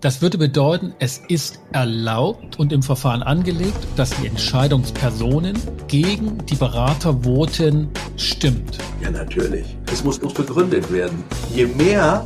Das würde bedeuten, es ist erlaubt und im Verfahren angelegt, dass die Entscheidungspersonen gegen die Beratervoten stimmt. Ja, natürlich. Es muss nur begründet werden. Je mehr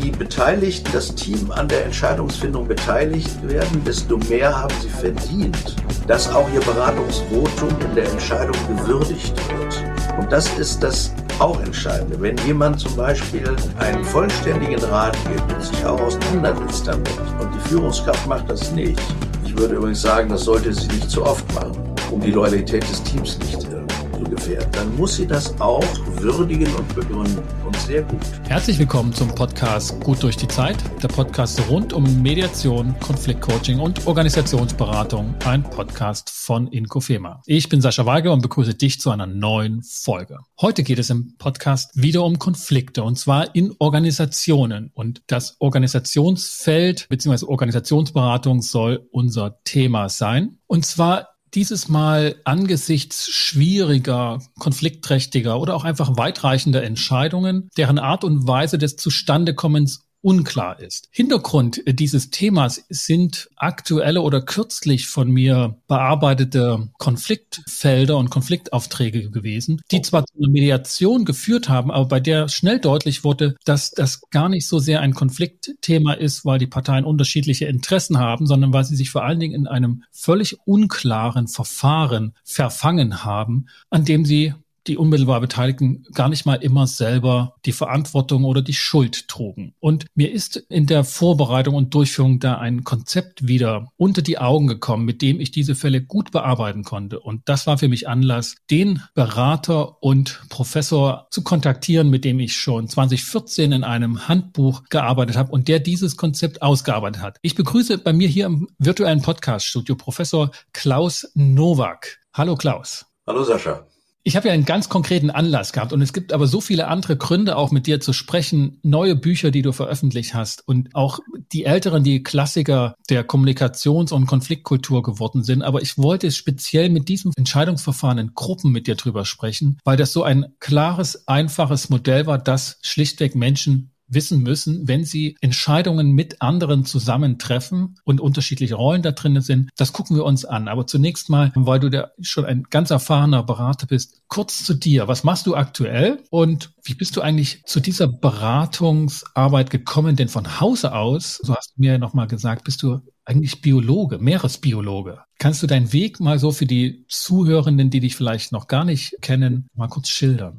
die Beteiligten, das Team an der Entscheidungsfindung beteiligt werden, desto mehr haben sie verdient, dass auch ihr Beratungsvotum in der Entscheidung gewürdigt wird. Und das ist das auch Entscheidende. Wenn jemand zum Beispiel einen vollständigen Rat gibt und sich auch auseinandersetzt damit und die Führungskraft macht das nicht. Ich würde übrigens sagen, das sollte sie nicht zu oft machen, um die Loyalität des Teams nicht äh, zu gefährden. Dann muss sie das auch würdigen und begründen und sehr gut. Herzlich willkommen zum Podcast Gut durch die Zeit, der Podcast rund um Mediation, Konfliktcoaching und Organisationsberatung, ein Podcast von Inkofema. Ich bin Sascha Weige und begrüße dich zu einer neuen Folge. Heute geht es im Podcast wieder um Konflikte und zwar in Organisationen und das Organisationsfeld bzw. Organisationsberatung soll unser Thema sein. Und zwar dieses Mal angesichts schwieriger, konfliktträchtiger oder auch einfach weitreichender Entscheidungen, deren Art und Weise des Zustandekommens unklar ist. Hintergrund dieses Themas sind aktuelle oder kürzlich von mir bearbeitete Konfliktfelder und Konfliktaufträge gewesen, die zwar zu einer Mediation geführt haben, aber bei der schnell deutlich wurde, dass das gar nicht so sehr ein Konfliktthema ist, weil die Parteien unterschiedliche Interessen haben, sondern weil sie sich vor allen Dingen in einem völlig unklaren Verfahren verfangen haben, an dem sie die unmittelbar Beteiligten gar nicht mal immer selber die Verantwortung oder die Schuld trugen. Und mir ist in der Vorbereitung und Durchführung da ein Konzept wieder unter die Augen gekommen, mit dem ich diese Fälle gut bearbeiten konnte. Und das war für mich Anlass, den Berater und Professor zu kontaktieren, mit dem ich schon 2014 in einem Handbuch gearbeitet habe und der dieses Konzept ausgearbeitet hat. Ich begrüße bei mir hier im virtuellen Podcaststudio Professor Klaus Nowak. Hallo Klaus. Hallo Sascha. Ich habe ja einen ganz konkreten Anlass gehabt und es gibt aber so viele andere Gründe, auch mit dir zu sprechen, neue Bücher, die du veröffentlicht hast und auch die älteren, die Klassiker der Kommunikations- und Konfliktkultur geworden sind. Aber ich wollte speziell mit diesem Entscheidungsverfahren in Gruppen mit dir drüber sprechen, weil das so ein klares, einfaches Modell war, das schlichtweg Menschen wissen müssen, wenn sie Entscheidungen mit anderen zusammentreffen und unterschiedliche Rollen da drin sind. Das gucken wir uns an. Aber zunächst mal, weil du da schon ein ganz erfahrener Berater bist, kurz zu dir. Was machst du aktuell und wie bist du eigentlich zu dieser Beratungsarbeit gekommen? Denn von Hause aus, so hast du mir ja nochmal gesagt, bist du eigentlich Biologe, Meeresbiologe. Kannst du deinen Weg mal so für die Zuhörenden, die dich vielleicht noch gar nicht kennen, mal kurz schildern?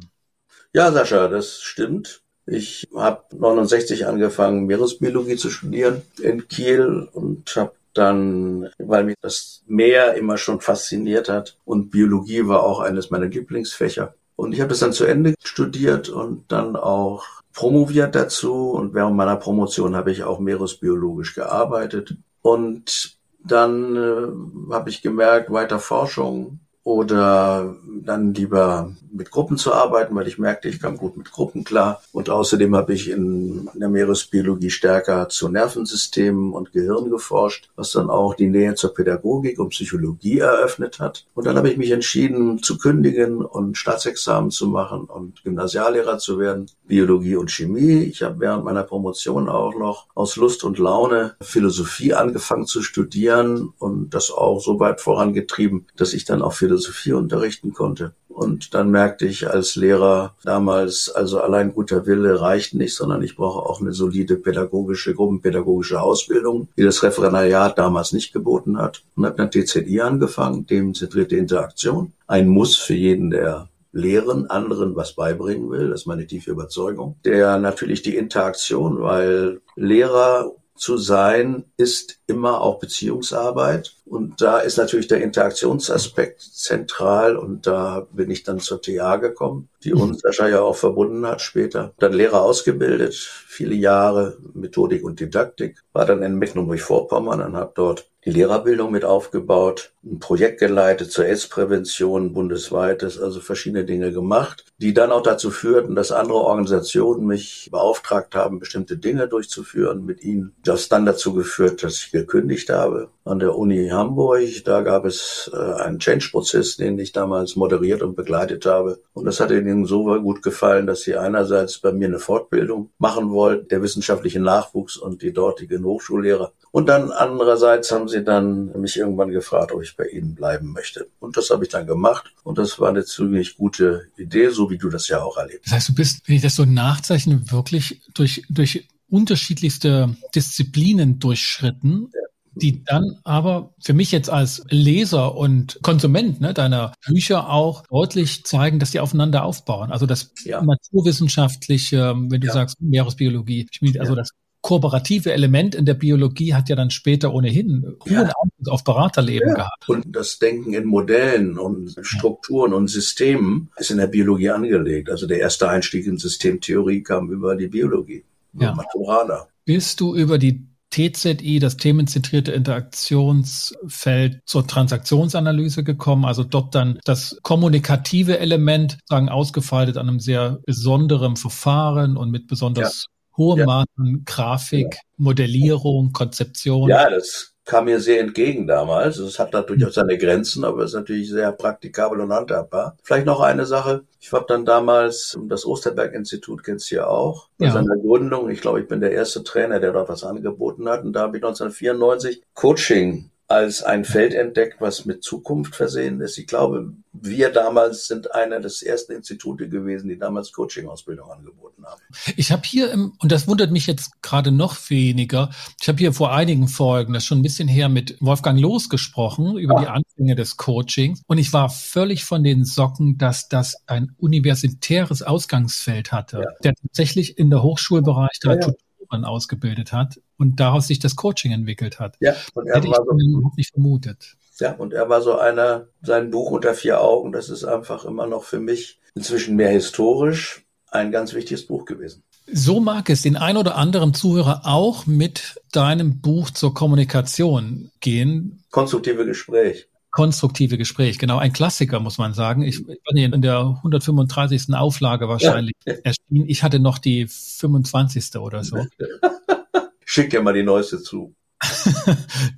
Ja, Sascha, das stimmt. Ich habe 69 angefangen, Meeresbiologie zu studieren in Kiel und habe dann, weil mich das Meer immer schon fasziniert hat und Biologie war auch eines meiner Lieblingsfächer. Und ich habe das dann zu Ende studiert und dann auch promoviert dazu und während meiner Promotion habe ich auch meeresbiologisch gearbeitet. Und dann äh, habe ich gemerkt, weiter Forschung oder dann lieber mit Gruppen zu arbeiten, weil ich merkte, ich kam gut mit Gruppen klar. Und außerdem habe ich in der Meeresbiologie stärker zu Nervensystemen und Gehirn geforscht, was dann auch die Nähe zur Pädagogik und Psychologie eröffnet hat. Und dann habe ich mich entschieden zu kündigen und Staatsexamen zu machen und Gymnasiallehrer zu werden, Biologie und Chemie. Ich habe während meiner Promotion auch noch aus Lust und Laune Philosophie angefangen zu studieren und das auch so weit vorangetrieben, dass ich dann auch Philosophie Philosophie unterrichten konnte. Und dann merkte ich als Lehrer damals, also allein guter Wille reicht nicht, sondern ich brauche auch eine solide pädagogische, gruppenpädagogische Ausbildung, die das Referendariat damals nicht geboten hat. Und habe dann TZI angefangen, dezentrierte Interaktion. Ein Muss für jeden, der lehren, anderen was beibringen will. Das ist meine tiefe Überzeugung. Der natürlich die Interaktion, weil Lehrer zu sein ist immer auch Beziehungsarbeit. Und da ist natürlich der Interaktionsaspekt zentral. Und da bin ich dann zur TA gekommen, die mhm. uns Sascha ja auch verbunden hat später. Dann Lehrer ausgebildet, viele Jahre Methodik und Didaktik. War dann in Mecklenburg-Vorpommern und habe dort die Lehrerbildung mit aufgebaut, ein Projekt geleitet zur AIDS-Prävention bundesweites, also verschiedene Dinge gemacht, die dann auch dazu führten, dass andere Organisationen mich beauftragt haben, bestimmte Dinge durchzuführen mit ihnen. Das dann dazu geführt, dass ich gekündigt habe an der Uni Hamburg. Da gab es äh, einen Change-Prozess, den ich damals moderiert und begleitet habe. Und das hat ihnen so gut gefallen, dass sie einerseits bei mir eine Fortbildung machen wollten, der wissenschaftliche Nachwuchs und die dortigen Hochschullehrer. Und dann andererseits haben sie dann mich irgendwann gefragt, ob ich bei ihnen bleiben möchte. Und das habe ich dann gemacht. Und das war eine ziemlich gute Idee, so wie du das ja auch erlebst. Das heißt, du bist, wenn ich das so nachzeichne, wirklich durch, durch unterschiedlichste Disziplinen durchschritten. Ja die dann aber für mich jetzt als Leser und Konsument ne, deiner Bücher auch deutlich zeigen, dass die aufeinander aufbauen. Also das ja. naturwissenschaftliche, wenn du ja. sagst Meeresbiologie, also ja. das kooperative Element in der Biologie hat ja dann später ohnehin hohen Einfluss auf Beraterleben gehabt. Und das Denken in Modellen und Strukturen und Systemen ist in der Biologie angelegt. Also der erste Einstieg in Systemtheorie kam über die Biologie. Ja. Maturaner. Bist du über die TZI, das themenzentrierte Interaktionsfeld zur Transaktionsanalyse gekommen, also dort dann das kommunikative Element sagen ausgefaltet an einem sehr besonderen Verfahren und mit besonders ja. hohem ja. Maß Grafik, ja. Modellierung, Konzeption. Ja, das kam mir sehr entgegen damals. Es hat natürlich auch seine Grenzen, aber es ist natürlich sehr praktikabel und handhabbar. Vielleicht noch eine Sache. Ich habe dann damals das Osterberg-Institut, kennst du ja auch, bei ja. seiner Gründung. Ich glaube, ich bin der erste Trainer, der dort was angeboten hat. Und da habe ich 1994 Coaching als ein Feld entdeckt, was mit Zukunft versehen ist. Ich glaube, wir damals sind einer des ersten Institute gewesen, die damals Coaching-Ausbildung angeboten haben. Ich habe hier, im, und das wundert mich jetzt gerade noch weniger, ich habe hier vor einigen Folgen, das schon ein bisschen her, mit Wolfgang Los gesprochen über ah. die Anfänge des Coachings. Und ich war völlig von den Socken, dass das ein universitäres Ausgangsfeld hatte, ja. der tatsächlich in der Hochschulbereich da ja, ja man ausgebildet hat und daraus sich das Coaching entwickelt hat. Ja, und er Hätte war ich so, überhaupt nicht vermutet. Ja, und er war so einer, sein Buch unter vier Augen, das ist einfach immer noch für mich inzwischen mehr historisch ein ganz wichtiges Buch gewesen. So mag es den ein oder anderen Zuhörer auch mit deinem Buch zur Kommunikation gehen. Konstruktive Gespräch konstruktive Gespräch. Genau, ein Klassiker, muss man sagen. Ich nee, in der 135. Auflage wahrscheinlich ja. erschienen. Ich hatte noch die 25. oder so. Schick dir mal die neueste zu.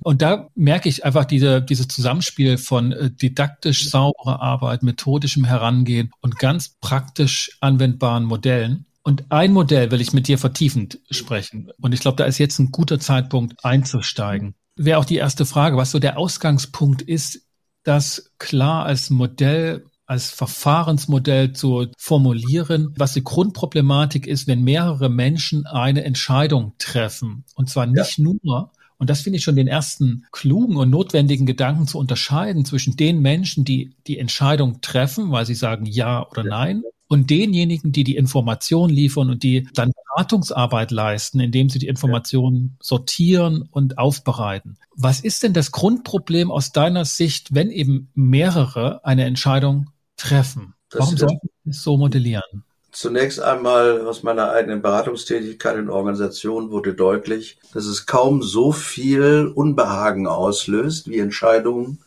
und da merke ich einfach diese, dieses Zusammenspiel von äh, didaktisch sauberer Arbeit, methodischem Herangehen und ganz praktisch anwendbaren Modellen. Und ein Modell will ich mit dir vertiefend sprechen. Und ich glaube, da ist jetzt ein guter Zeitpunkt einzusteigen. Wäre auch die erste Frage, was so der Ausgangspunkt ist, das klar als Modell als Verfahrensmodell zu formulieren, was die Grundproblematik ist, wenn mehrere Menschen eine Entscheidung treffen. Und zwar nicht ja. nur, und das finde ich schon den ersten klugen und notwendigen Gedanken zu unterscheiden zwischen den Menschen, die die Entscheidung treffen, weil sie sagen ja oder ja. Und denjenigen, die die Information liefern und die dann Beratungsarbeit leisten, indem sie die Informationen sortieren und aufbereiten. Was ist denn das Grundproblem aus deiner Sicht, wenn eben mehrere eine Entscheidung treffen? Warum sollten wir es so modellieren? Zunächst einmal aus meiner eigenen Beratungstätigkeit in Organisationen wurde deutlich, dass es kaum so viel Unbehagen auslöst wie Entscheidungen,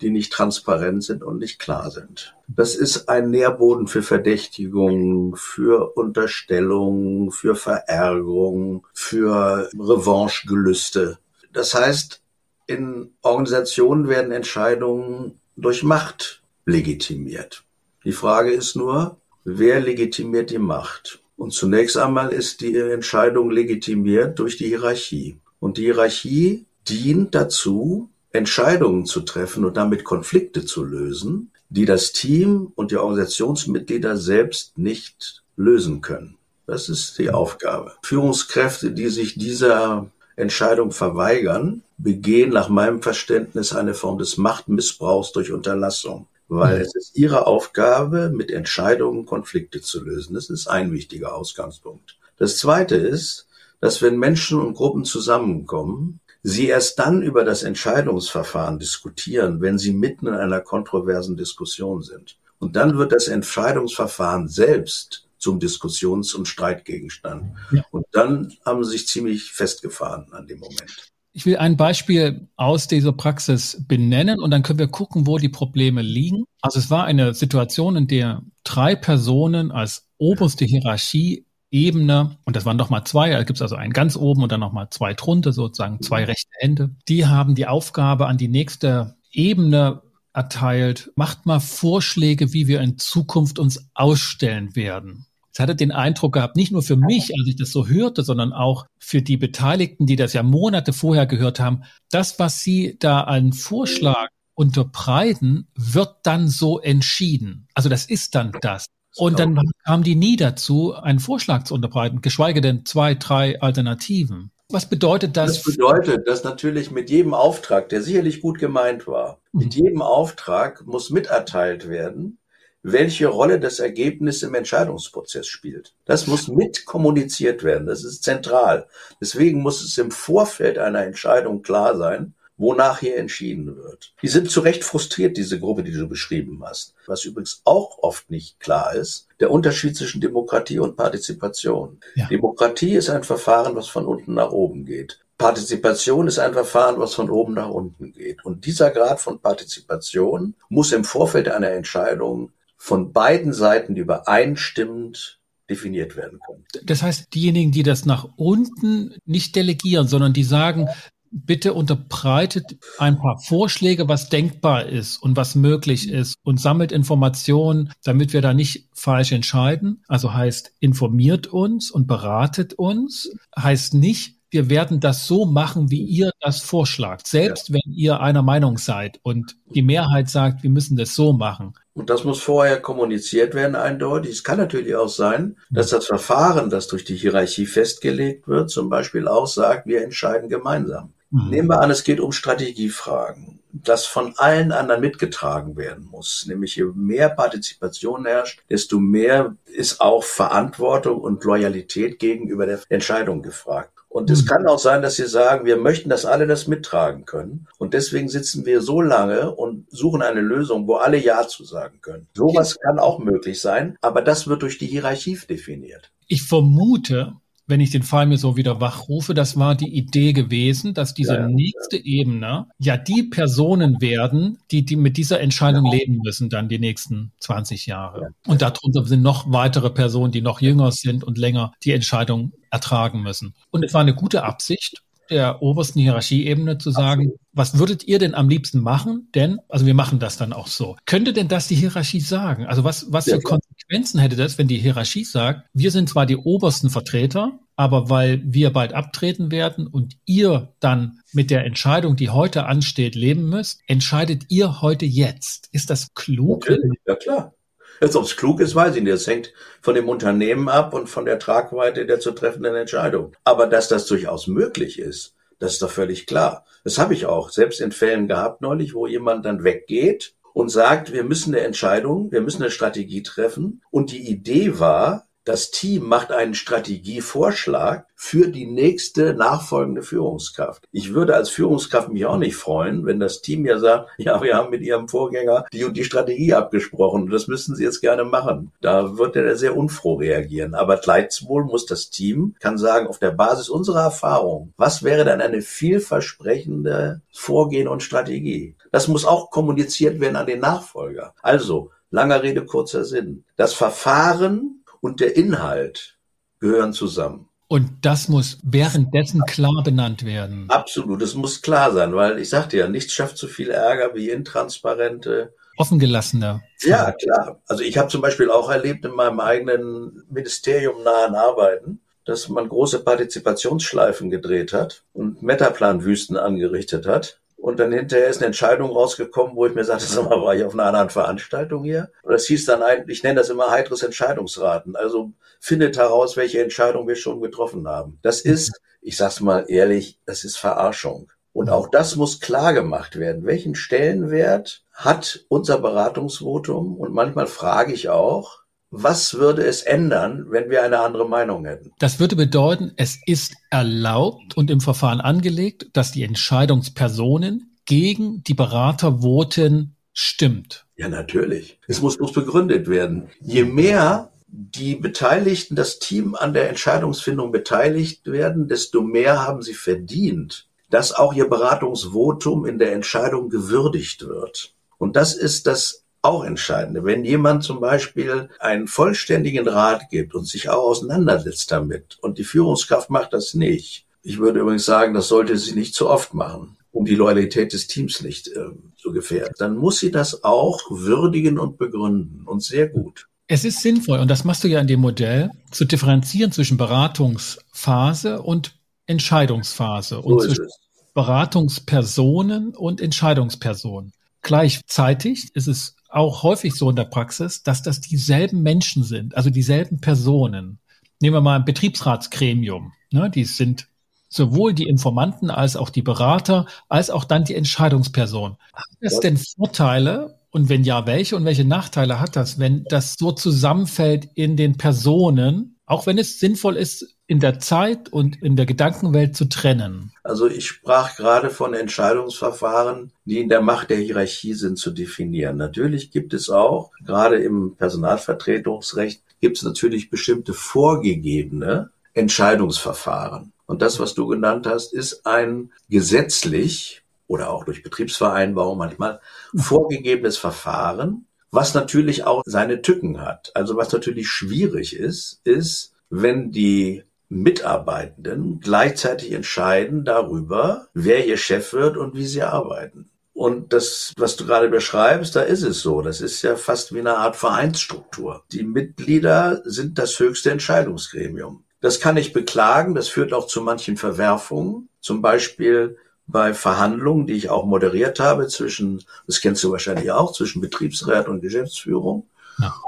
die nicht transparent sind und nicht klar sind. Das ist ein Nährboden für Verdächtigung, für Unterstellung, für Verärgerung, für Revanchegelüste. Das heißt, in Organisationen werden Entscheidungen durch Macht legitimiert. Die Frage ist nur, wer legitimiert die Macht? Und zunächst einmal ist die Entscheidung legitimiert durch die Hierarchie. Und die Hierarchie dient dazu, Entscheidungen zu treffen und damit Konflikte zu lösen, die das Team und die Organisationsmitglieder selbst nicht lösen können. Das ist die Aufgabe. Führungskräfte, die sich dieser Entscheidung verweigern, begehen nach meinem Verständnis eine Form des Machtmissbrauchs durch Unterlassung, weil es ist ihre Aufgabe, mit Entscheidungen Konflikte zu lösen. Das ist ein wichtiger Ausgangspunkt. Das zweite ist, dass wenn Menschen und Gruppen zusammenkommen, Sie erst dann über das Entscheidungsverfahren diskutieren, wenn Sie mitten in einer kontroversen Diskussion sind. Und dann wird das Entscheidungsverfahren selbst zum Diskussions- und Streitgegenstand. Ja. Und dann haben sie sich ziemlich festgefahren an dem Moment. Ich will ein Beispiel aus dieser Praxis benennen und dann können wir gucken, wo die Probleme liegen. Also es war eine Situation, in der drei Personen als oberste Hierarchie Ebene, und das waren nochmal zwei, da gibt es also einen ganz oben und dann nochmal zwei drunter, sozusagen zwei rechte Hände, die haben die Aufgabe an die nächste Ebene erteilt, macht mal Vorschläge, wie wir in Zukunft uns ausstellen werden. Ich hatte den Eindruck gehabt, nicht nur für mich, als ich das so hörte, sondern auch für die Beteiligten, die das ja Monate vorher gehört haben, das, was sie da an Vorschlag unterbreiten, wird dann so entschieden. Also das ist dann das. Und dann kamen die nie dazu, einen Vorschlag zu unterbreiten, geschweige denn zwei, drei Alternativen. Was bedeutet das? Das bedeutet, dass natürlich mit jedem Auftrag, der sicherlich gut gemeint war, mit mhm. jedem Auftrag muss miterteilt werden, welche Rolle das Ergebnis im Entscheidungsprozess spielt. Das muss mit kommuniziert werden. Das ist zentral. Deswegen muss es im Vorfeld einer Entscheidung klar sein, wonach hier entschieden wird. Die sind zu Recht frustriert, diese Gruppe, die du beschrieben hast. Was übrigens auch oft nicht klar ist, der Unterschied zwischen Demokratie und Partizipation. Ja. Demokratie ist ein Verfahren, was von unten nach oben geht. Partizipation ist ein Verfahren, was von oben nach unten geht. Und dieser Grad von Partizipation muss im Vorfeld einer Entscheidung von beiden Seiten übereinstimmend definiert werden können. Das heißt, diejenigen, die das nach unten nicht delegieren, sondern die sagen, bitte unterbreitet ein paar Vorschläge, was denkbar ist und was möglich ist und sammelt Informationen, damit wir da nicht falsch entscheiden. Also heißt, informiert uns und beratet uns, heißt nicht, wir werden das so machen, wie ihr das vorschlagt, selbst ja. wenn ihr einer Meinung seid und die Mehrheit sagt, wir müssen das so machen. Und das muss vorher kommuniziert werden, eindeutig. Es kann natürlich auch sein, dass das Verfahren, das durch die Hierarchie festgelegt wird, zum Beispiel auch sagt, wir entscheiden gemeinsam. Mhm. Nehmen wir an, es geht um Strategiefragen, das von allen anderen mitgetragen werden muss. Nämlich je mehr Partizipation herrscht, desto mehr ist auch Verantwortung und Loyalität gegenüber der Entscheidung gefragt. Und es mhm. kann auch sein, dass Sie sagen, wir möchten, dass alle das mittragen können. Und deswegen sitzen wir so lange und suchen eine Lösung, wo alle Ja zu sagen können. Sowas kann auch möglich sein, aber das wird durch die Hierarchie definiert. Ich vermute, wenn ich den Fall mir so wieder wachrufe, das war die Idee gewesen, dass diese ja, nächste ja. Ebene ja die Personen werden, die, die mit dieser Entscheidung ja. leben müssen, dann die nächsten 20 Jahre. Und darunter sind noch weitere Personen, die noch jünger sind und länger die Entscheidung ertragen müssen. Und es war eine gute Absicht der obersten Hierarchieebene zu sagen, Absolut. was würdet ihr denn am liebsten machen? Denn, also wir machen das dann auch so. Könnte denn das die Hierarchie sagen? Also was, was für Konsequenzen hätte das, wenn die Hierarchie sagt, wir sind zwar die obersten Vertreter, aber weil wir bald abtreten werden und ihr dann mit der Entscheidung, die heute ansteht, leben müsst, entscheidet ihr heute jetzt. Ist das klug? Natürlich, ja klar. Jetzt, ob es klug ist, weiß ich nicht. Das hängt von dem Unternehmen ab und von der Tragweite der zu treffenden Entscheidung. Aber dass das durchaus möglich ist, das ist doch völlig klar. Das habe ich auch selbst in Fällen gehabt neulich, wo jemand dann weggeht und sagt, wir müssen eine Entscheidung, wir müssen eine Strategie treffen. Und die Idee war, das Team macht einen Strategievorschlag für die nächste nachfolgende Führungskraft. Ich würde als Führungskraft mich auch nicht freuen, wenn das Team ja sagt, ja, wir haben mit Ihrem Vorgänger die und die Strategie abgesprochen und das müssen Sie jetzt gerne machen. Da wird er sehr unfroh reagieren. Aber gleichwohl muss das Team, kann sagen, auf der Basis unserer Erfahrung, was wäre dann eine vielversprechende Vorgehen und Strategie? Das muss auch kommuniziert werden an den Nachfolger. Also, langer Rede, kurzer Sinn. Das Verfahren und der Inhalt gehören zusammen. Und das muss währenddessen klar benannt werden. Absolut, es muss klar sein, weil ich sagte ja, nichts schafft so viel Ärger wie intransparente, offengelassene. Ja, klar. Also ich habe zum Beispiel auch erlebt in meinem eigenen Ministerium nahen Arbeiten, dass man große Partizipationsschleifen gedreht hat und Metaplanwüsten angerichtet hat. Und dann hinterher ist eine Entscheidung rausgekommen, wo ich mir sagte, sag mal, war ich auf einer anderen Veranstaltung hier? Und das hieß dann eigentlich, ich nenne das immer heiteres Entscheidungsraten. Also findet heraus, welche Entscheidung wir schon getroffen haben. Das mhm. ist, ich sag's mal ehrlich, das ist Verarschung. Und auch das muss klar gemacht werden. Welchen Stellenwert hat unser Beratungsvotum? Und manchmal frage ich auch, was würde es ändern, wenn wir eine andere Meinung hätten? Das würde bedeuten, es ist erlaubt und im Verfahren angelegt, dass die Entscheidungspersonen gegen die Beratervoten stimmt. Ja, natürlich. Es muss bloß begründet werden. Je mehr die Beteiligten, das Team an der Entscheidungsfindung beteiligt werden, desto mehr haben sie verdient, dass auch ihr Beratungsvotum in der Entscheidung gewürdigt wird. Und das ist das auch Entscheidende. Wenn jemand zum Beispiel einen vollständigen Rat gibt und sich auch auseinandersetzt damit und die Führungskraft macht das nicht. Ich würde übrigens sagen, das sollte sie nicht zu oft machen, um die Loyalität des Teams nicht äh, zu gefährden. Dann muss sie das auch würdigen und begründen und sehr gut. Es ist sinnvoll, und das machst du ja in dem Modell, zu differenzieren zwischen Beratungsphase und Entscheidungsphase und zwischen es. Beratungspersonen und Entscheidungspersonen. Gleichzeitig ist es auch häufig so in der Praxis, dass das dieselben Menschen sind, also dieselben Personen. Nehmen wir mal ein Betriebsratsgremium. Ne, die sind sowohl die Informanten als auch die Berater, als auch dann die Entscheidungsperson. Hat das denn Vorteile? Und wenn ja, welche und welche Nachteile hat das, wenn das so zusammenfällt in den Personen, auch wenn es sinnvoll ist, in der Zeit und in der Gedankenwelt zu trennen? Also ich sprach gerade von Entscheidungsverfahren, die in der Macht der Hierarchie sind, zu definieren. Natürlich gibt es auch, gerade im Personalvertretungsrecht, gibt es natürlich bestimmte vorgegebene Entscheidungsverfahren. Und das, was du genannt hast, ist ein gesetzlich oder auch durch Betriebsvereinbarung manchmal vorgegebenes Verfahren, was natürlich auch seine Tücken hat. Also was natürlich schwierig ist, ist, wenn die Mitarbeitenden gleichzeitig entscheiden darüber, wer ihr Chef wird und wie sie arbeiten. Und das, was du gerade beschreibst, da ist es so. Das ist ja fast wie eine Art Vereinsstruktur. Die Mitglieder sind das höchste Entscheidungsgremium. Das kann ich beklagen. Das führt auch zu manchen Verwerfungen. Zum Beispiel bei Verhandlungen, die ich auch moderiert habe zwischen, das kennst du wahrscheinlich auch, zwischen Betriebsrat und Geschäftsführung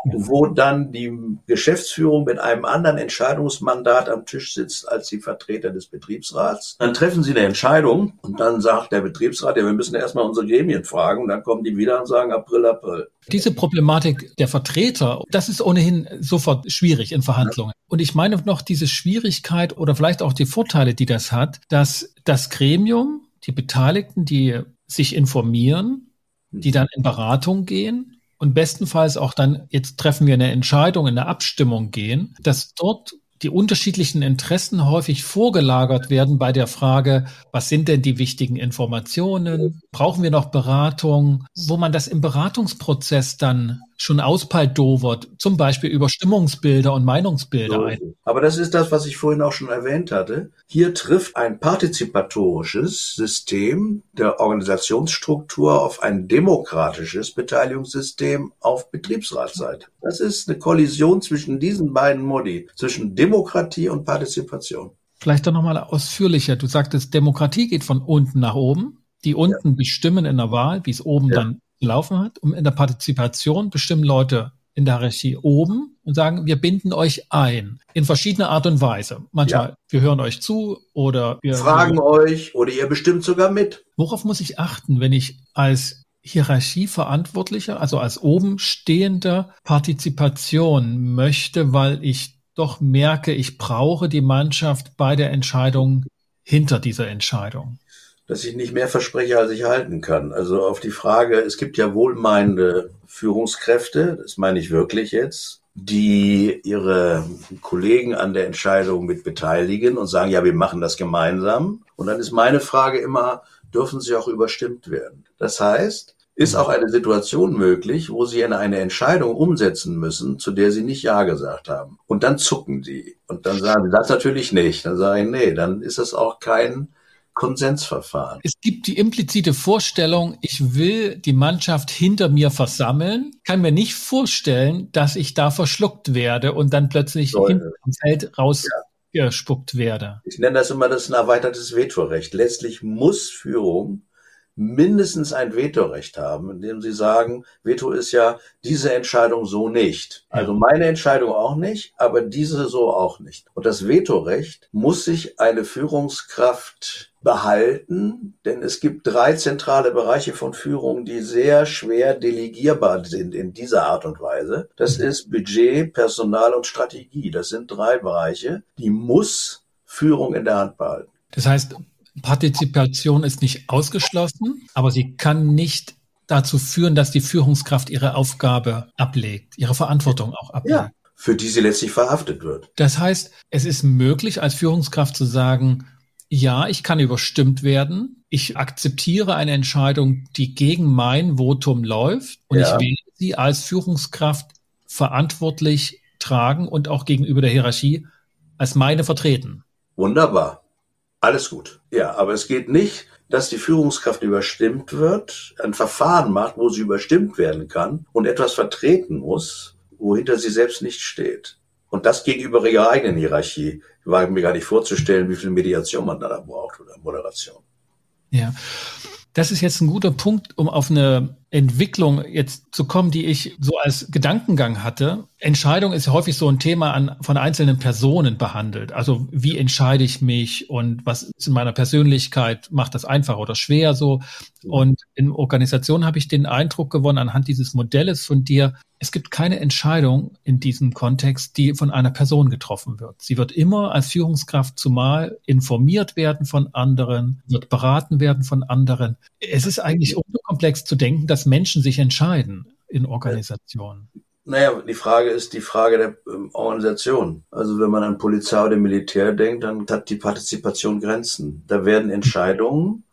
wo dann die Geschäftsführung mit einem anderen Entscheidungsmandat am Tisch sitzt als die Vertreter des Betriebsrats. Dann treffen sie eine Entscheidung und dann sagt der Betriebsrat, ja, wir müssen erstmal unsere Gremien fragen und dann kommen die wieder und sagen April, April. Diese Problematik der Vertreter, das ist ohnehin sofort schwierig in Verhandlungen. Ja. Und ich meine noch diese Schwierigkeit oder vielleicht auch die Vorteile, die das hat, dass das Gremium, die Beteiligten, die sich informieren, die dann in Beratung gehen, und bestenfalls auch dann, jetzt treffen wir eine Entscheidung, in eine Abstimmung gehen, dass dort die unterschiedlichen Interessen häufig vorgelagert werden bei der Frage, was sind denn die wichtigen Informationen? Brauchen wir noch Beratung? Wo man das im Beratungsprozess dann schon auspaldovert, zum Beispiel über Stimmungsbilder und Meinungsbilder so. ein. Aber das ist das, was ich vorhin auch schon erwähnt hatte. Hier trifft ein partizipatorisches System der Organisationsstruktur auf ein demokratisches Beteiligungssystem auf Betriebsratsseite. Das ist eine Kollision zwischen diesen beiden Modi, zwischen Demokratie und Partizipation. Vielleicht doch nochmal ausführlicher. Du sagtest, Demokratie geht von unten nach oben. Die unten ja. bestimmen in der Wahl, wie es oben ja. dann laufen hat. Und in der Partizipation bestimmen Leute in der Hierarchie oben und sagen, wir binden euch ein in verschiedene Art und Weise. Manchmal, ja. wir hören euch zu oder wir fragen wir, euch oder ihr bestimmt sogar mit. Worauf muss ich achten, wenn ich als Hierarchieverantwortlicher, also als oben stehender Partizipation möchte, weil ich doch merke, ich brauche die Mannschaft bei der Entscheidung hinter dieser Entscheidung? Dass ich nicht mehr verspreche, als ich halten kann. Also auf die Frage, es gibt ja wohlmeinende Führungskräfte, das meine ich wirklich jetzt, die ihre Kollegen an der Entscheidung mit beteiligen und sagen, ja, wir machen das gemeinsam. Und dann ist meine Frage immer, dürfen sie auch überstimmt werden? Das heißt, ist auch eine Situation möglich, wo sie eine Entscheidung umsetzen müssen, zu der sie nicht Ja gesagt haben. Und dann zucken sie. Und dann sagen sie, das natürlich nicht. Dann sage ich, nee, dann ist das auch kein Konsensverfahren. Es gibt die implizite Vorstellung, ich will die Mannschaft hinter mir versammeln, kann mir nicht vorstellen, dass ich da verschluckt werde und dann plötzlich im Feld rausgespuckt ja. werde. Ich nenne das immer das ein erweitertes Vetorecht. Letztlich muss Führung mindestens ein Vetorecht haben, indem sie sagen, Veto ist ja diese Entscheidung so nicht. Also meine Entscheidung auch nicht, aber diese so auch nicht. Und das Vetorecht muss sich eine Führungskraft behalten, denn es gibt drei zentrale Bereiche von Führung, die sehr schwer delegierbar sind in dieser Art und Weise. Das mhm. ist Budget, Personal und Strategie. Das sind drei Bereiche, die muss Führung in der Hand behalten. Das heißt, Partizipation ist nicht ausgeschlossen, aber sie kann nicht dazu führen, dass die Führungskraft ihre Aufgabe ablegt, ihre Verantwortung auch ablegt. Ja, für die sie letztlich verhaftet wird. Das heißt, es ist möglich, als Führungskraft zu sagen, ja, ich kann überstimmt werden. Ich akzeptiere eine Entscheidung, die gegen mein Votum läuft und ja. ich werde sie als Führungskraft verantwortlich tragen und auch gegenüber der Hierarchie als meine vertreten. Wunderbar. Alles gut. Ja, aber es geht nicht, dass die Führungskraft überstimmt wird, ein Verfahren macht, wo sie überstimmt werden kann und etwas vertreten muss, wohinter sie selbst nicht steht. Und das gegenüber ihrer eigenen Hierarchie. Ich war mir gar nicht vorzustellen, wie viel Mediation man da braucht oder Moderation. Ja. Das ist jetzt ein guter Punkt, um auf eine Entwicklung jetzt zu kommen, die ich so als Gedankengang hatte. Entscheidung ist häufig so ein Thema an, von einzelnen Personen behandelt. Also wie entscheide ich mich und was ist in meiner Persönlichkeit, macht das einfach oder schwer so. Und in Organisationen habe ich den Eindruck gewonnen anhand dieses Modells von dir, es gibt keine Entscheidung in diesem Kontext, die von einer Person getroffen wird. Sie wird immer als Führungskraft zumal informiert werden von anderen, wird beraten werden von anderen. Es ist eigentlich unkomplex zu denken, dass Menschen sich entscheiden in Organisationen. Naja, die Frage ist die Frage der ähm, Organisation. Also wenn man an Polizei oder Militär denkt, dann hat die Partizipation Grenzen. Da werden Entscheidungen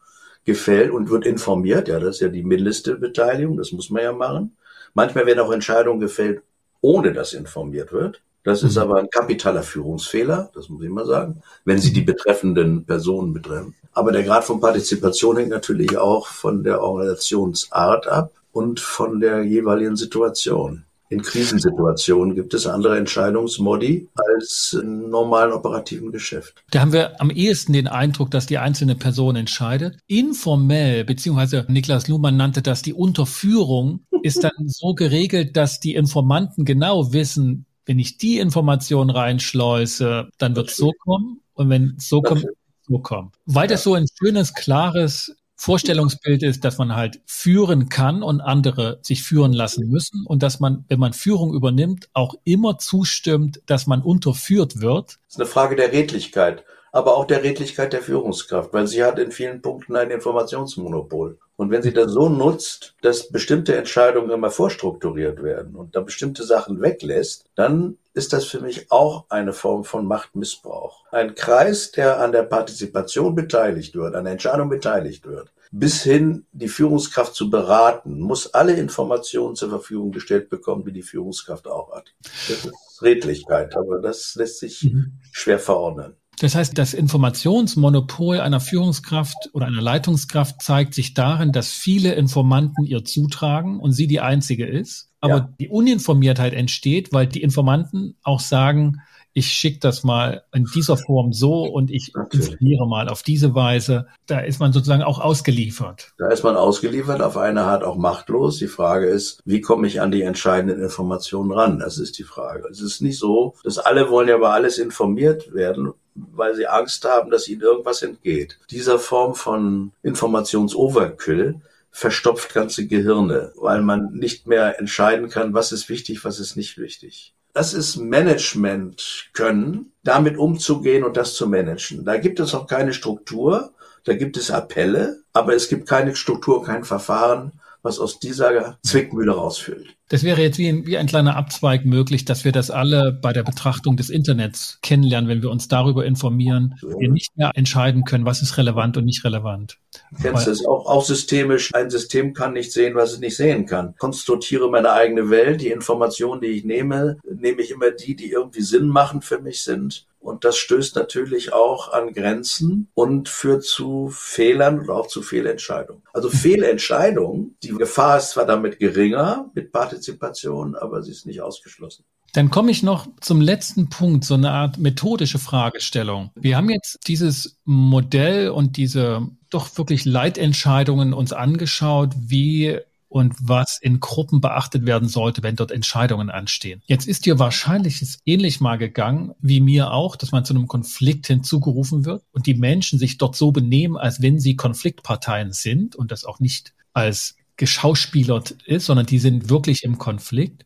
gefällt und wird informiert. Ja, das ist ja die mindeste Beteiligung, das muss man ja machen. Manchmal werden auch Entscheidungen gefällt, ohne dass informiert wird. Das ist mhm. aber ein kapitaler Führungsfehler, das muss ich mal sagen, wenn sie die betreffenden Personen betreffen. Aber der Grad von Partizipation hängt natürlich auch von der Organisationsart ab und von der jeweiligen Situation. In Krisensituationen gibt es andere Entscheidungsmodi als im normalen operativen Geschäft. Da haben wir am ehesten den Eindruck, dass die einzelne Person entscheidet. Informell, beziehungsweise Niklas Luhmann nannte das die Unterführung, ist dann so geregelt, dass die Informanten genau wissen, wenn ich die Information reinschleuse, dann wird es so kommen. Und wenn es so kommt, so. Weil das so ein schönes, klares Vorstellungsbild ist, dass man halt führen kann und andere sich führen lassen müssen und dass man, wenn man Führung übernimmt, auch immer zustimmt, dass man unterführt wird. Das ist eine Frage der Redlichkeit, aber auch der Redlichkeit der Führungskraft, weil sie hat in vielen Punkten ein Informationsmonopol. Und wenn sie das so nutzt, dass bestimmte Entscheidungen immer vorstrukturiert werden und da bestimmte Sachen weglässt, dann ist das für mich auch eine Form von Machtmissbrauch. Ein Kreis, der an der Partizipation beteiligt wird, an der Entscheidung beteiligt wird, bis hin die Führungskraft zu beraten, muss alle Informationen zur Verfügung gestellt bekommen, die die Führungskraft auch hat. Das ist Redlichkeit, aber das lässt sich mhm. schwer verordnen. Das heißt, das Informationsmonopol einer Führungskraft oder einer Leitungskraft zeigt sich darin, dass viele Informanten ihr zutragen und sie die einzige ist. Aber ja. die Uninformiertheit entsteht, weil die Informanten auch sagen, ich schicke das mal in dieser Form so und ich informiere mal auf diese Weise. Da ist man sozusagen auch ausgeliefert. Da ist man ausgeliefert, auf eine Art auch machtlos. Die Frage ist, wie komme ich an die entscheidenden Informationen ran? Das ist die Frage. Es ist nicht so, dass alle wollen ja über alles informiert werden weil sie Angst haben, dass ihnen irgendwas entgeht. Dieser Form von Informationsoverkill verstopft ganze Gehirne, weil man nicht mehr entscheiden kann, was ist wichtig, was ist nicht wichtig. Das ist Management können, damit umzugehen und das zu managen. Da gibt es auch keine Struktur, da gibt es Appelle, aber es gibt keine Struktur, kein Verfahren, was aus dieser Zwickmühle rausführt. Das wäre jetzt wie ein, wie ein kleiner Abzweig möglich, dass wir das alle bei der Betrachtung des Internets kennenlernen, wenn wir uns darüber informieren, ja. wir nicht mehr entscheiden können, was ist relevant und nicht relevant. Kennst du es auch, auch systemisch? Ein System kann nicht sehen, was es nicht sehen kann. Konstruktiere meine eigene Welt. Die Informationen, die ich nehme, nehme ich immer die, die irgendwie Sinn machen für mich sind. Und das stößt natürlich auch an Grenzen und führt zu Fehlern und auch zu Fehlentscheidungen. Also Fehlentscheidungen, die Gefahr ist zwar damit geringer mit Partizipation, aber sie ist nicht ausgeschlossen. Dann komme ich noch zum letzten Punkt, so eine Art methodische Fragestellung. Wir haben jetzt dieses Modell und diese doch wirklich Leitentscheidungen uns angeschaut, wie und was in Gruppen beachtet werden sollte, wenn dort Entscheidungen anstehen. Jetzt ist dir wahrscheinlich es ähnlich mal gegangen, wie mir auch, dass man zu einem Konflikt hinzugerufen wird und die Menschen sich dort so benehmen, als wenn sie Konfliktparteien sind und das auch nicht als geschauspielert ist, sondern die sind wirklich im Konflikt.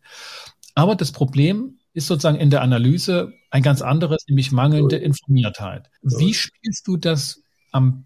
Aber das Problem ist sozusagen in der Analyse ein ganz anderes, nämlich mangelnde Informiertheit. Wie spielst du das am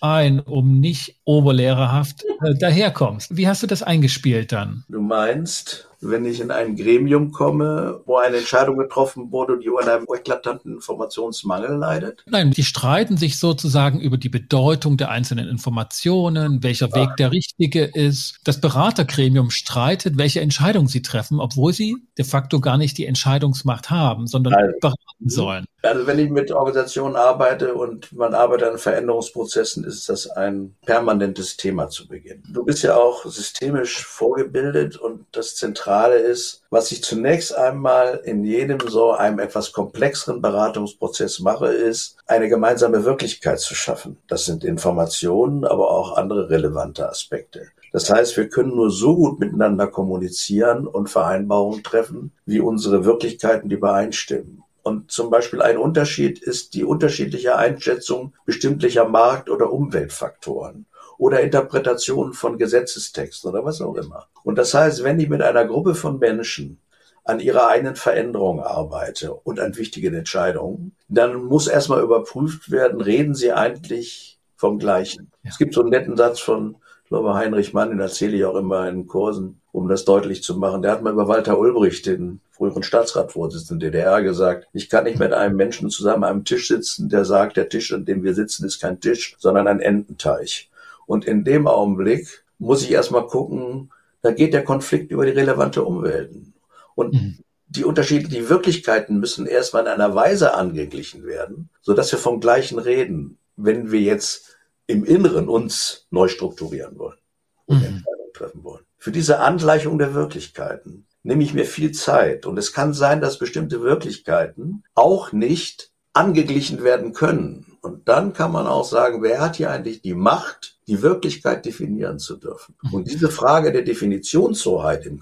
ein, um nicht oberlehrerhaft äh, daherkommst. Wie hast du das eingespielt dann? Du meinst, wenn ich in ein Gremium komme, wo eine Entscheidung getroffen wurde, die unter einem eklatanten Informationsmangel leidet? Nein, die streiten sich sozusagen über die Bedeutung der einzelnen Informationen, welcher ja. Weg der richtige ist. Das Beratergremium streitet, welche Entscheidung sie treffen, obwohl sie de facto gar nicht die Entscheidungsmacht haben, sondern also, beraten sollen. Also wenn ich mit Organisationen arbeite und man arbeitet an Veränderungsprozessen, ist das ein permanentes Thema zu Beginn. Du bist ja auch systemisch vorgebildet und das Zentrale ist, was ich zunächst einmal in jedem so einem etwas komplexeren Beratungsprozess mache, ist, eine gemeinsame Wirklichkeit zu schaffen. Das sind Informationen, aber auch andere relevante Aspekte. Das heißt, wir können nur so gut miteinander kommunizieren und Vereinbarungen treffen, wie unsere Wirklichkeiten übereinstimmen. Und zum Beispiel ein Unterschied ist die unterschiedliche Einschätzung bestimmlicher Markt- oder Umweltfaktoren oder Interpretationen von Gesetzestexten oder was auch immer. Und das heißt, wenn ich mit einer Gruppe von Menschen an ihrer eigenen Veränderung arbeite und an wichtigen Entscheidungen, dann muss erstmal überprüft werden, reden sie eigentlich vom Gleichen. Ja. Es gibt so einen netten Satz von glaube, Heinrich Mann, den erzähle ich auch immer in Kursen, um das deutlich zu machen. Der hat mal über Walter Ulbricht, den früheren Staatsratsvorsitzenden der DDR, gesagt, ich kann nicht mit einem Menschen zusammen am Tisch sitzen, der sagt, der Tisch, an dem wir sitzen, ist kein Tisch, sondern ein Ententeich. Und in dem Augenblick muss ich erstmal gucken, da geht der Konflikt über die relevante Umwelten. Und mhm. die unterschiedlichen Wirklichkeiten müssen erstmal in einer Weise angeglichen werden, sodass wir vom Gleichen reden. Wenn wir jetzt im Inneren uns neu strukturieren wollen und mhm. Entscheidungen treffen wollen. Für diese Angleichung der Wirklichkeiten nehme ich mir viel Zeit. Und es kann sein, dass bestimmte Wirklichkeiten auch nicht angeglichen werden können. Und dann kann man auch sagen, wer hat hier eigentlich die Macht, die Wirklichkeit definieren zu dürfen? Mhm. Und diese Frage der Definitionshoheit in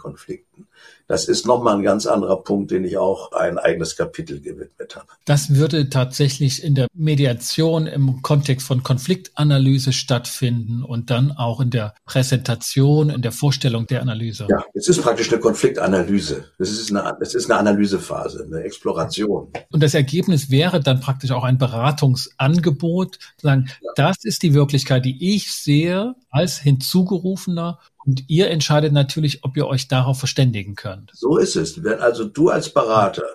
Konflikten, das ist nochmal ein ganz anderer Punkt, den ich auch ein eigenes Kapitel gewidmet habe. Das würde tatsächlich in der Mediation im Kontext von Konfliktanalyse stattfinden und dann auch in der Präsentation, in der Vorstellung der Analyse. Ja, es ist praktisch eine Konfliktanalyse. Es ist eine, es ist eine Analysephase, eine Exploration. Und das Ergebnis wäre dann praktisch auch ein Beratungsangebot, sagen, ja. das ist die Wirklichkeit, die ich sehe als hinzugerufener und ihr entscheidet natürlich, ob ihr euch darauf verständigen könnt. So ist es. Wenn also du als Berater,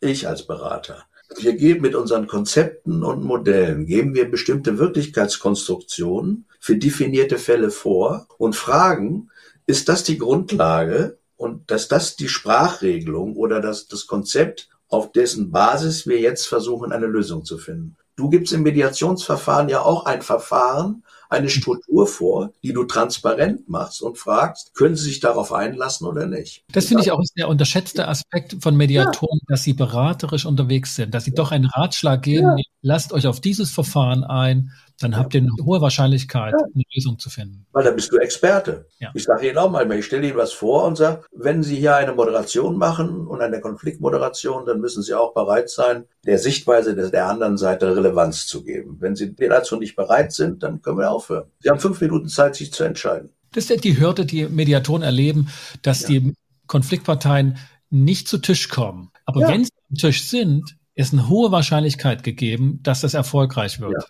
ich als Berater, wir geben mit unseren Konzepten und Modellen, geben wir bestimmte Wirklichkeitskonstruktionen für definierte Fälle vor und fragen, ist das die Grundlage und dass das die Sprachregelung oder das, das Konzept, auf dessen Basis wir jetzt versuchen, eine Lösung zu finden. Du gibst im Mediationsverfahren ja auch ein Verfahren, eine Struktur vor, die du transparent machst und fragst, können sie sich darauf einlassen oder nicht. Das finde ich auch der unterschätzte Aspekt von Mediatoren, ja. dass sie beraterisch unterwegs sind, dass sie doch einen Ratschlag geben, ja. lasst euch auf dieses Verfahren ein, dann habt ihr eine hohe Wahrscheinlichkeit, ja. eine Lösung zu finden. Weil da bist du Experte. Ja. Ich sage Ihnen auch mal, ich stelle Ihnen was vor und sage, wenn Sie hier eine Moderation machen und eine Konfliktmoderation, dann müssen Sie auch bereit sein, der Sichtweise der anderen Seite Relevanz zu geben. Wenn Sie dazu nicht bereit sind, dann können wir aufhören. Sie haben fünf Minuten Zeit, sich zu entscheiden. Das ist die Hürde, die Mediatoren erleben, dass ja. die Konfliktparteien nicht zu Tisch kommen. Aber ja. wenn sie am Tisch sind, ist eine hohe Wahrscheinlichkeit gegeben, dass das erfolgreich wird.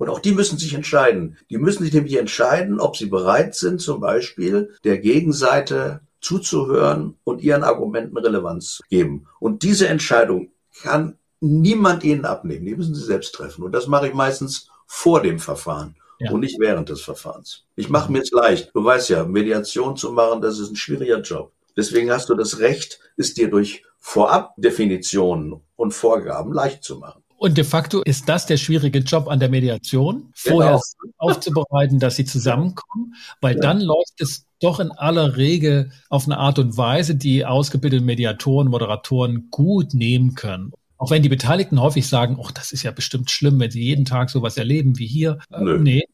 Und auch die müssen sich entscheiden. Die müssen sich nämlich entscheiden, ob sie bereit sind, zum Beispiel der Gegenseite zuzuhören und ihren Argumenten Relevanz geben. Und diese Entscheidung kann niemand ihnen abnehmen. Die müssen sie selbst treffen. Und das mache ich meistens vor dem Verfahren ja. und nicht während des Verfahrens. Ich mache mir es leicht. Du weißt ja, Mediation zu machen, das ist ein schwieriger Job. Deswegen hast du das Recht, es dir durch Vorabdefinitionen und Vorgaben leicht zu machen. Und de facto ist das der schwierige Job an der Mediation, vorher genau. aufzubereiten, dass sie zusammenkommen, weil ja. dann läuft es doch in aller Regel auf eine Art und Weise, die ausgebildeten Mediatoren, Moderatoren gut nehmen können. Auch wenn die Beteiligten häufig sagen, oh, das ist ja bestimmt schlimm, wenn sie jeden Tag sowas erleben wie hier. Nö. Nee,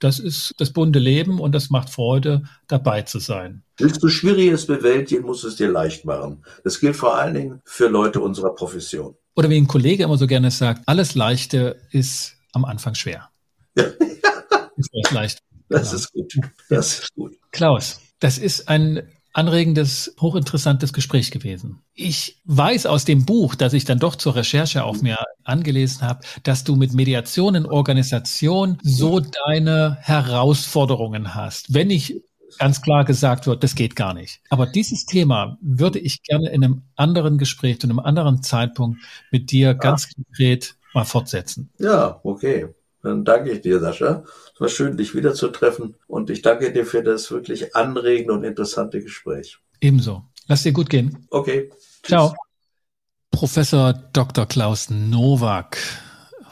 das ist das bunte Leben und das macht Freude, dabei zu sein. Willst du Schwieriges bewältigen, musst du es dir leicht machen. Das gilt vor allen Dingen für Leute unserer Profession. Oder wie ein Kollege immer so gerne sagt, alles Leichte ist am Anfang schwer. Ja. ist leicht. Das genau. ist gut. Das ist gut. Klaus, das ist ein anregendes, hochinteressantes Gespräch gewesen. Ich weiß aus dem Buch, das ich dann doch zur Recherche auf mir angelesen habe, dass du mit Mediation in Organisation so deine Herausforderungen hast. Wenn ich ganz klar gesagt wird, das geht gar nicht. Aber dieses Thema würde ich gerne in einem anderen Gespräch, zu einem anderen Zeitpunkt mit dir ganz konkret mal fortsetzen. Ja, okay. Dann danke ich dir, Sascha. Es war schön, dich wiederzutreffen und ich danke dir für das wirklich anregende und interessante Gespräch. Ebenso. Lass dir gut gehen. Okay. Ciao. Professor Dr. Klaus Nowak,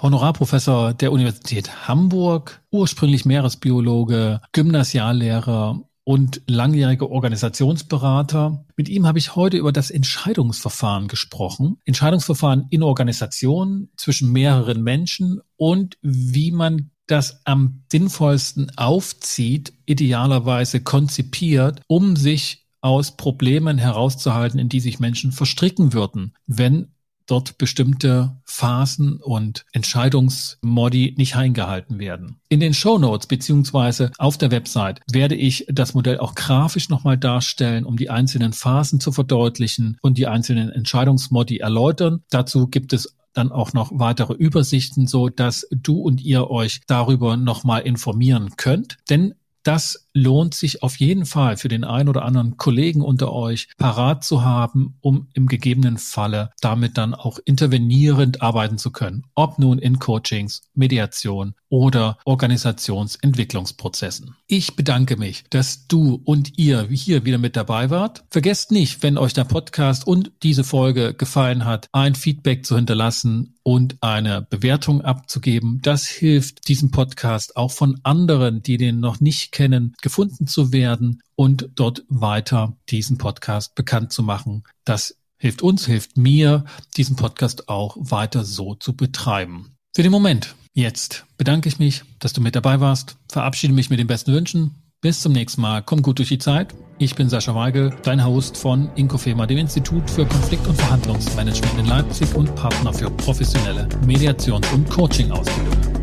Honorarprofessor der Universität Hamburg, ursprünglich Meeresbiologe, Gymnasiallehrer und langjähriger Organisationsberater. Mit ihm habe ich heute über das Entscheidungsverfahren gesprochen. Entscheidungsverfahren in Organisationen zwischen mehreren Menschen und wie man das am sinnvollsten aufzieht, idealerweise konzipiert, um sich aus Problemen herauszuhalten, in die sich Menschen verstricken würden, wenn dort bestimmte Phasen und Entscheidungsmodi nicht eingehalten werden. In den Show Notes beziehungsweise auf der Website werde ich das Modell auch grafisch nochmal darstellen, um die einzelnen Phasen zu verdeutlichen und die einzelnen Entscheidungsmodi erläutern. Dazu gibt es dann auch noch weitere Übersichten, so dass du und ihr euch darüber nochmal informieren könnt. Denn das lohnt sich auf jeden Fall für den einen oder anderen Kollegen unter euch parat zu haben, um im gegebenen Falle damit dann auch intervenierend arbeiten zu können. Ob nun in Coachings, Mediation oder Organisationsentwicklungsprozessen. Ich bedanke mich, dass du und ihr hier wieder mit dabei wart. Vergesst nicht, wenn euch der Podcast und diese Folge gefallen hat, ein Feedback zu hinterlassen und eine Bewertung abzugeben. Das hilft diesem Podcast auch von anderen, die den noch nicht kennen, gefunden zu werden und dort weiter diesen Podcast bekannt zu machen. Das hilft uns, hilft mir, diesen Podcast auch weiter so zu betreiben. Für den Moment, jetzt bedanke ich mich, dass du mit dabei warst, verabschiede mich mit den besten Wünschen. Bis zum nächsten Mal. Komm gut durch die Zeit. Ich bin Sascha Weigel, dein Host von Inkofema, dem Institut für Konflikt- und Verhandlungsmanagement in Leipzig und Partner für professionelle Mediations- und Coaching-Ausbildung.